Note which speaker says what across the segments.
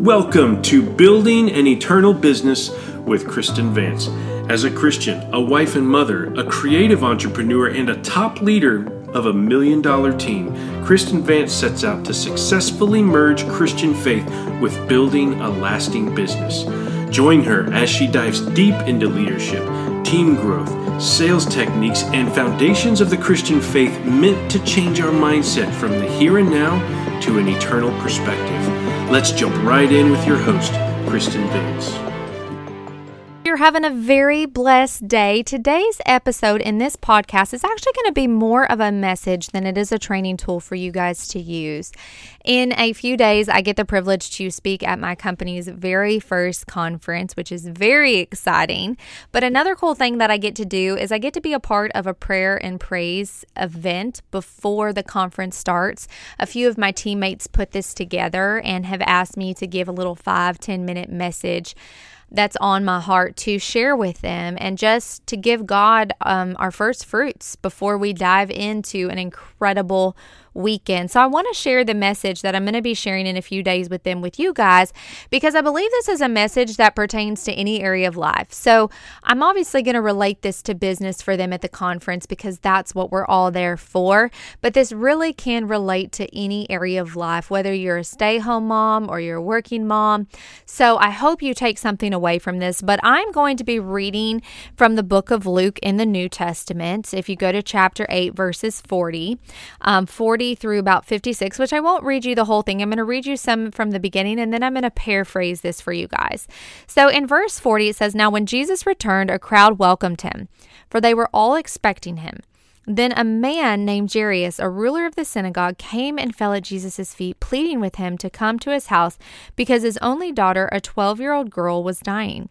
Speaker 1: Welcome to Building an Eternal Business with Kristen Vance. As a Christian, a wife and mother, a creative entrepreneur, and a top leader of a million dollar team, Kristen Vance sets out to successfully merge Christian faith with building a lasting business. Join her as she dives deep into leadership, team growth, sales techniques, and foundations of the Christian faith meant to change our mindset from the here and now to an eternal perspective. Let's jump right in with your host, Kristen Vance.
Speaker 2: You're having a very blessed day. Today's episode in this podcast is actually going to be more of a message than it is a training tool for you guys to use. In a few days, I get the privilege to speak at my company's very first conference, which is very exciting. But another cool thing that I get to do is I get to be a part of a prayer and praise event before the conference starts. A few of my teammates put this together and have asked me to give a little five ten minute message that's on my heart to share with them and just to give God um, our first fruits before we dive into an incredible weekend. So I want to share the message that I'm going to be sharing in a few days with them with you guys because I believe this is a message that pertains to any area of life. So I'm obviously going to relate this to business for them at the conference because that's what we're all there for. But this really can relate to any area of life, whether you're a stay home mom or you're a working mom. So I hope you take something away from this. But I'm going to be reading from the book of Luke in the New Testament. If you go to chapter 8, verses 40, um, 40 40 through about 56, which I won't read you the whole thing. I'm going to read you some from the beginning and then I'm going to paraphrase this for you guys. So in verse 40, it says, Now when Jesus returned, a crowd welcomed him, for they were all expecting him. Then a man named Jairus, a ruler of the synagogue, came and fell at Jesus' feet, pleading with him to come to his house because his only daughter, a 12 year old girl, was dying.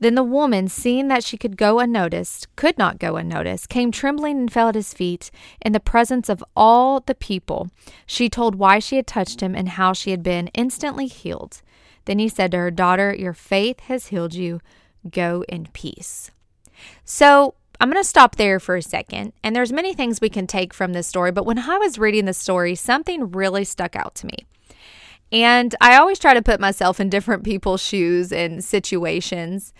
Speaker 2: Then the woman, seeing that she could go unnoticed, could not go unnoticed, came trembling and fell at his feet in the presence of all the people. She told why she had touched him and how she had been instantly healed. Then he said to her, Daughter, your faith has healed you. Go in peace. So I'm going to stop there for a second. And there's many things we can take from this story, but when I was reading the story, something really stuck out to me. And I always try to put myself in different people's shoes and situations.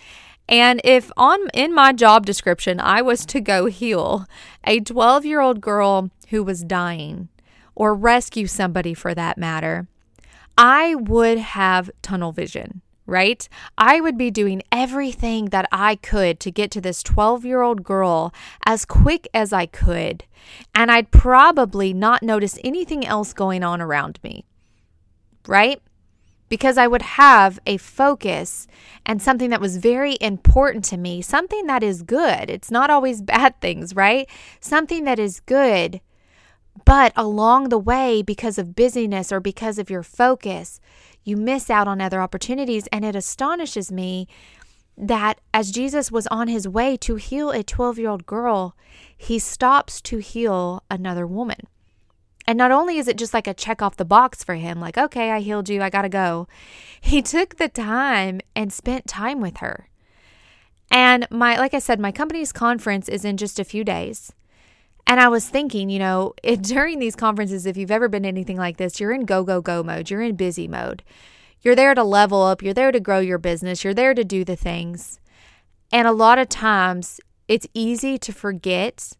Speaker 2: And if on in my job description I was to go heal a 12-year-old girl who was dying or rescue somebody for that matter, I would have tunnel vision, right? I would be doing everything that I could to get to this 12 year old girl as quick as I could. And I'd probably not notice anything else going on around me right? Because I would have a focus and something that was very important to me, something that is good. It's not always bad things, right? Something that is good. But along the way, because of busyness or because of your focus, you miss out on other opportunities. And it astonishes me that as Jesus was on his way to heal a 12 year old girl, he stops to heal another woman. And not only is it just like a check off the box for him, like, okay, I healed you, I gotta go, he took the time and spent time with her. And my, like I said, my company's conference is in just a few days. And I was thinking, you know, during these conferences, if you've ever been anything like this, you're in go, go, go mode, you're in busy mode. You're there to level up, you're there to grow your business, you're there to do the things. And a lot of times it's easy to forget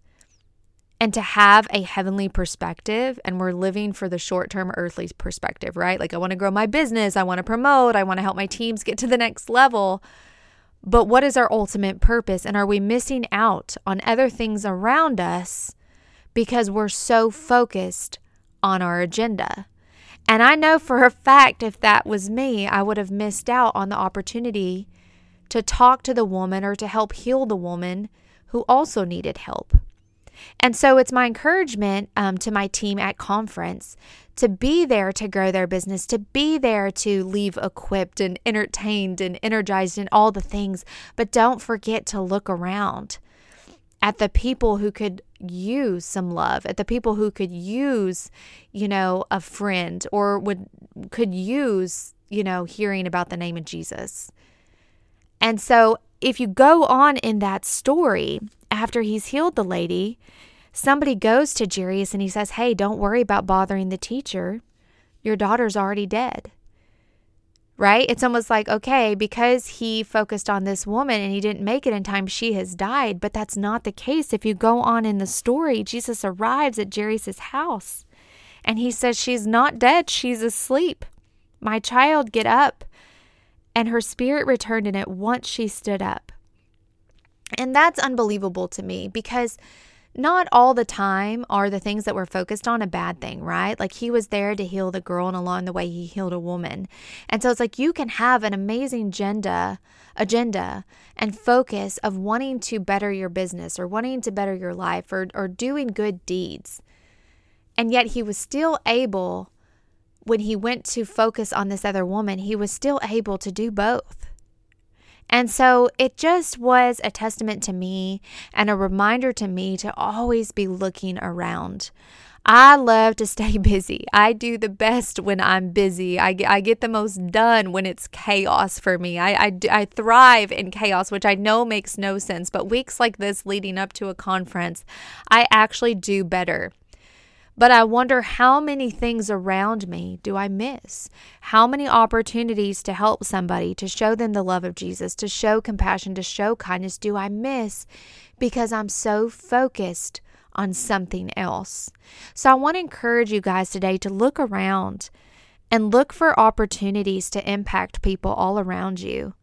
Speaker 2: and to have a heavenly perspective and we're living for the short-term earthly perspective, right? Like I want to grow my business, I want to promote, I want to help my teams get to the next level. But what is our ultimate purpose and are we missing out on other things around us because we're so focused on our agenda? And I know for a fact if that was me, I would have missed out on the opportunity to talk to the woman or to help heal the woman who also needed help. And so it's my encouragement um, to my team at conference to be there to grow their business, to be there to leave equipped and entertained and energized and all the things. But don't forget to look around at the people who could use some love, at the people who could use, you know, a friend or would could use, you know, hearing about the name of Jesus. And so if you go on in that story after he's healed the lady, somebody goes to Jairus and he says, Hey, don't worry about bothering the teacher. Your daughter's already dead. Right? It's almost like, okay, because he focused on this woman and he didn't make it in time, she has died. But that's not the case. If you go on in the story, Jesus arrives at Jairus' house and he says, She's not dead, she's asleep. My child, get up. And her spirit returned, and at once she stood up. And that's unbelievable to me because not all the time are the things that we're focused on a bad thing, right? Like he was there to heal the girl, and along the way, he healed a woman. And so it's like you can have an amazing agenda, agenda and focus of wanting to better your business or wanting to better your life or, or doing good deeds. And yet he was still able, when he went to focus on this other woman, he was still able to do both. And so it just was a testament to me and a reminder to me to always be looking around. I love to stay busy. I do the best when I'm busy. I get, I get the most done when it's chaos for me. I, I, I thrive in chaos, which I know makes no sense. But weeks like this leading up to a conference, I actually do better. But I wonder how many things around me do I miss? How many opportunities to help somebody, to show them the love of Jesus, to show compassion, to show kindness do I miss because I'm so focused on something else? So I want to encourage you guys today to look around and look for opportunities to impact people all around you.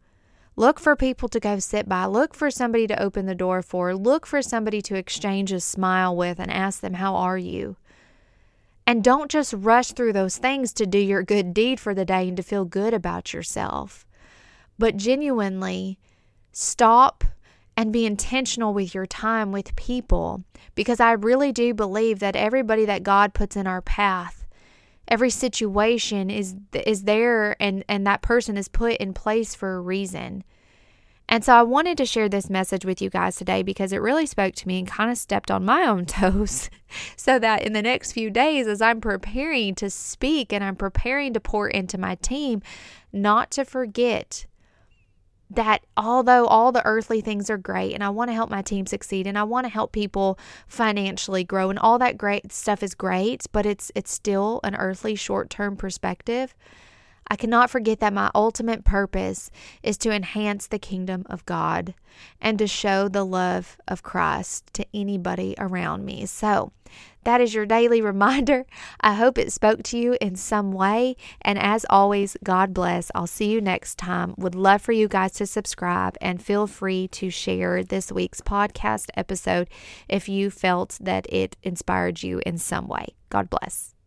Speaker 2: Look for people to go sit by. Look for somebody to open the door for. Look for somebody to exchange a smile with and ask them, How are you? And don't just rush through those things to do your good deed for the day and to feel good about yourself, but genuinely stop and be intentional with your time with people because I really do believe that everybody that God puts in our path every situation is is there and and that person is put in place for a reason. And so I wanted to share this message with you guys today because it really spoke to me and kind of stepped on my own toes. so that in the next few days, as I'm preparing to speak and I'm preparing to pour into my team, not to forget that although all the earthly things are great and I want to help my team succeed and I want to help people financially grow and all that great stuff is great, but it's it's still an earthly short-term perspective. I cannot forget that my ultimate purpose is to enhance the kingdom of God and to show the love of Christ to anybody around me. So, that is your daily reminder. I hope it spoke to you in some way. And as always, God bless. I'll see you next time. Would love for you guys to subscribe and feel free to share this week's podcast episode if you felt that it inspired you in some way. God bless.